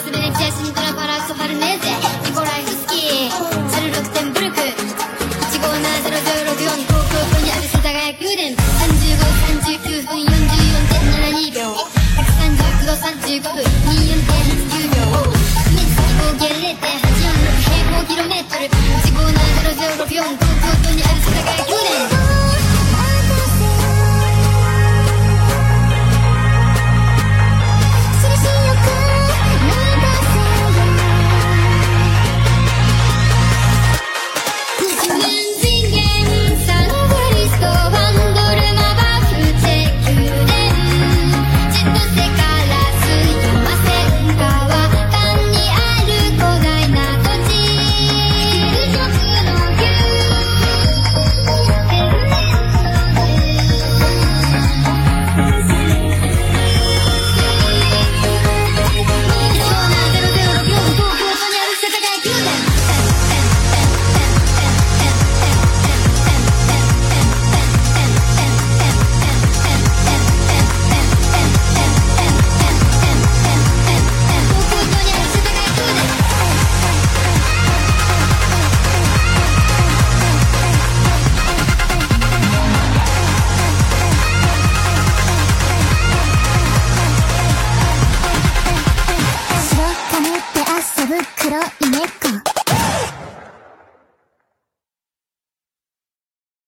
スベネチアシニトラバラソファルネーゼニコライフスキーシルロクテンブルク。1570064東京都にある世田谷宮殿。3539分44.72秒。139度35分24.89秒。秘密希望限0.846平方キロメートル。1570064東京都にある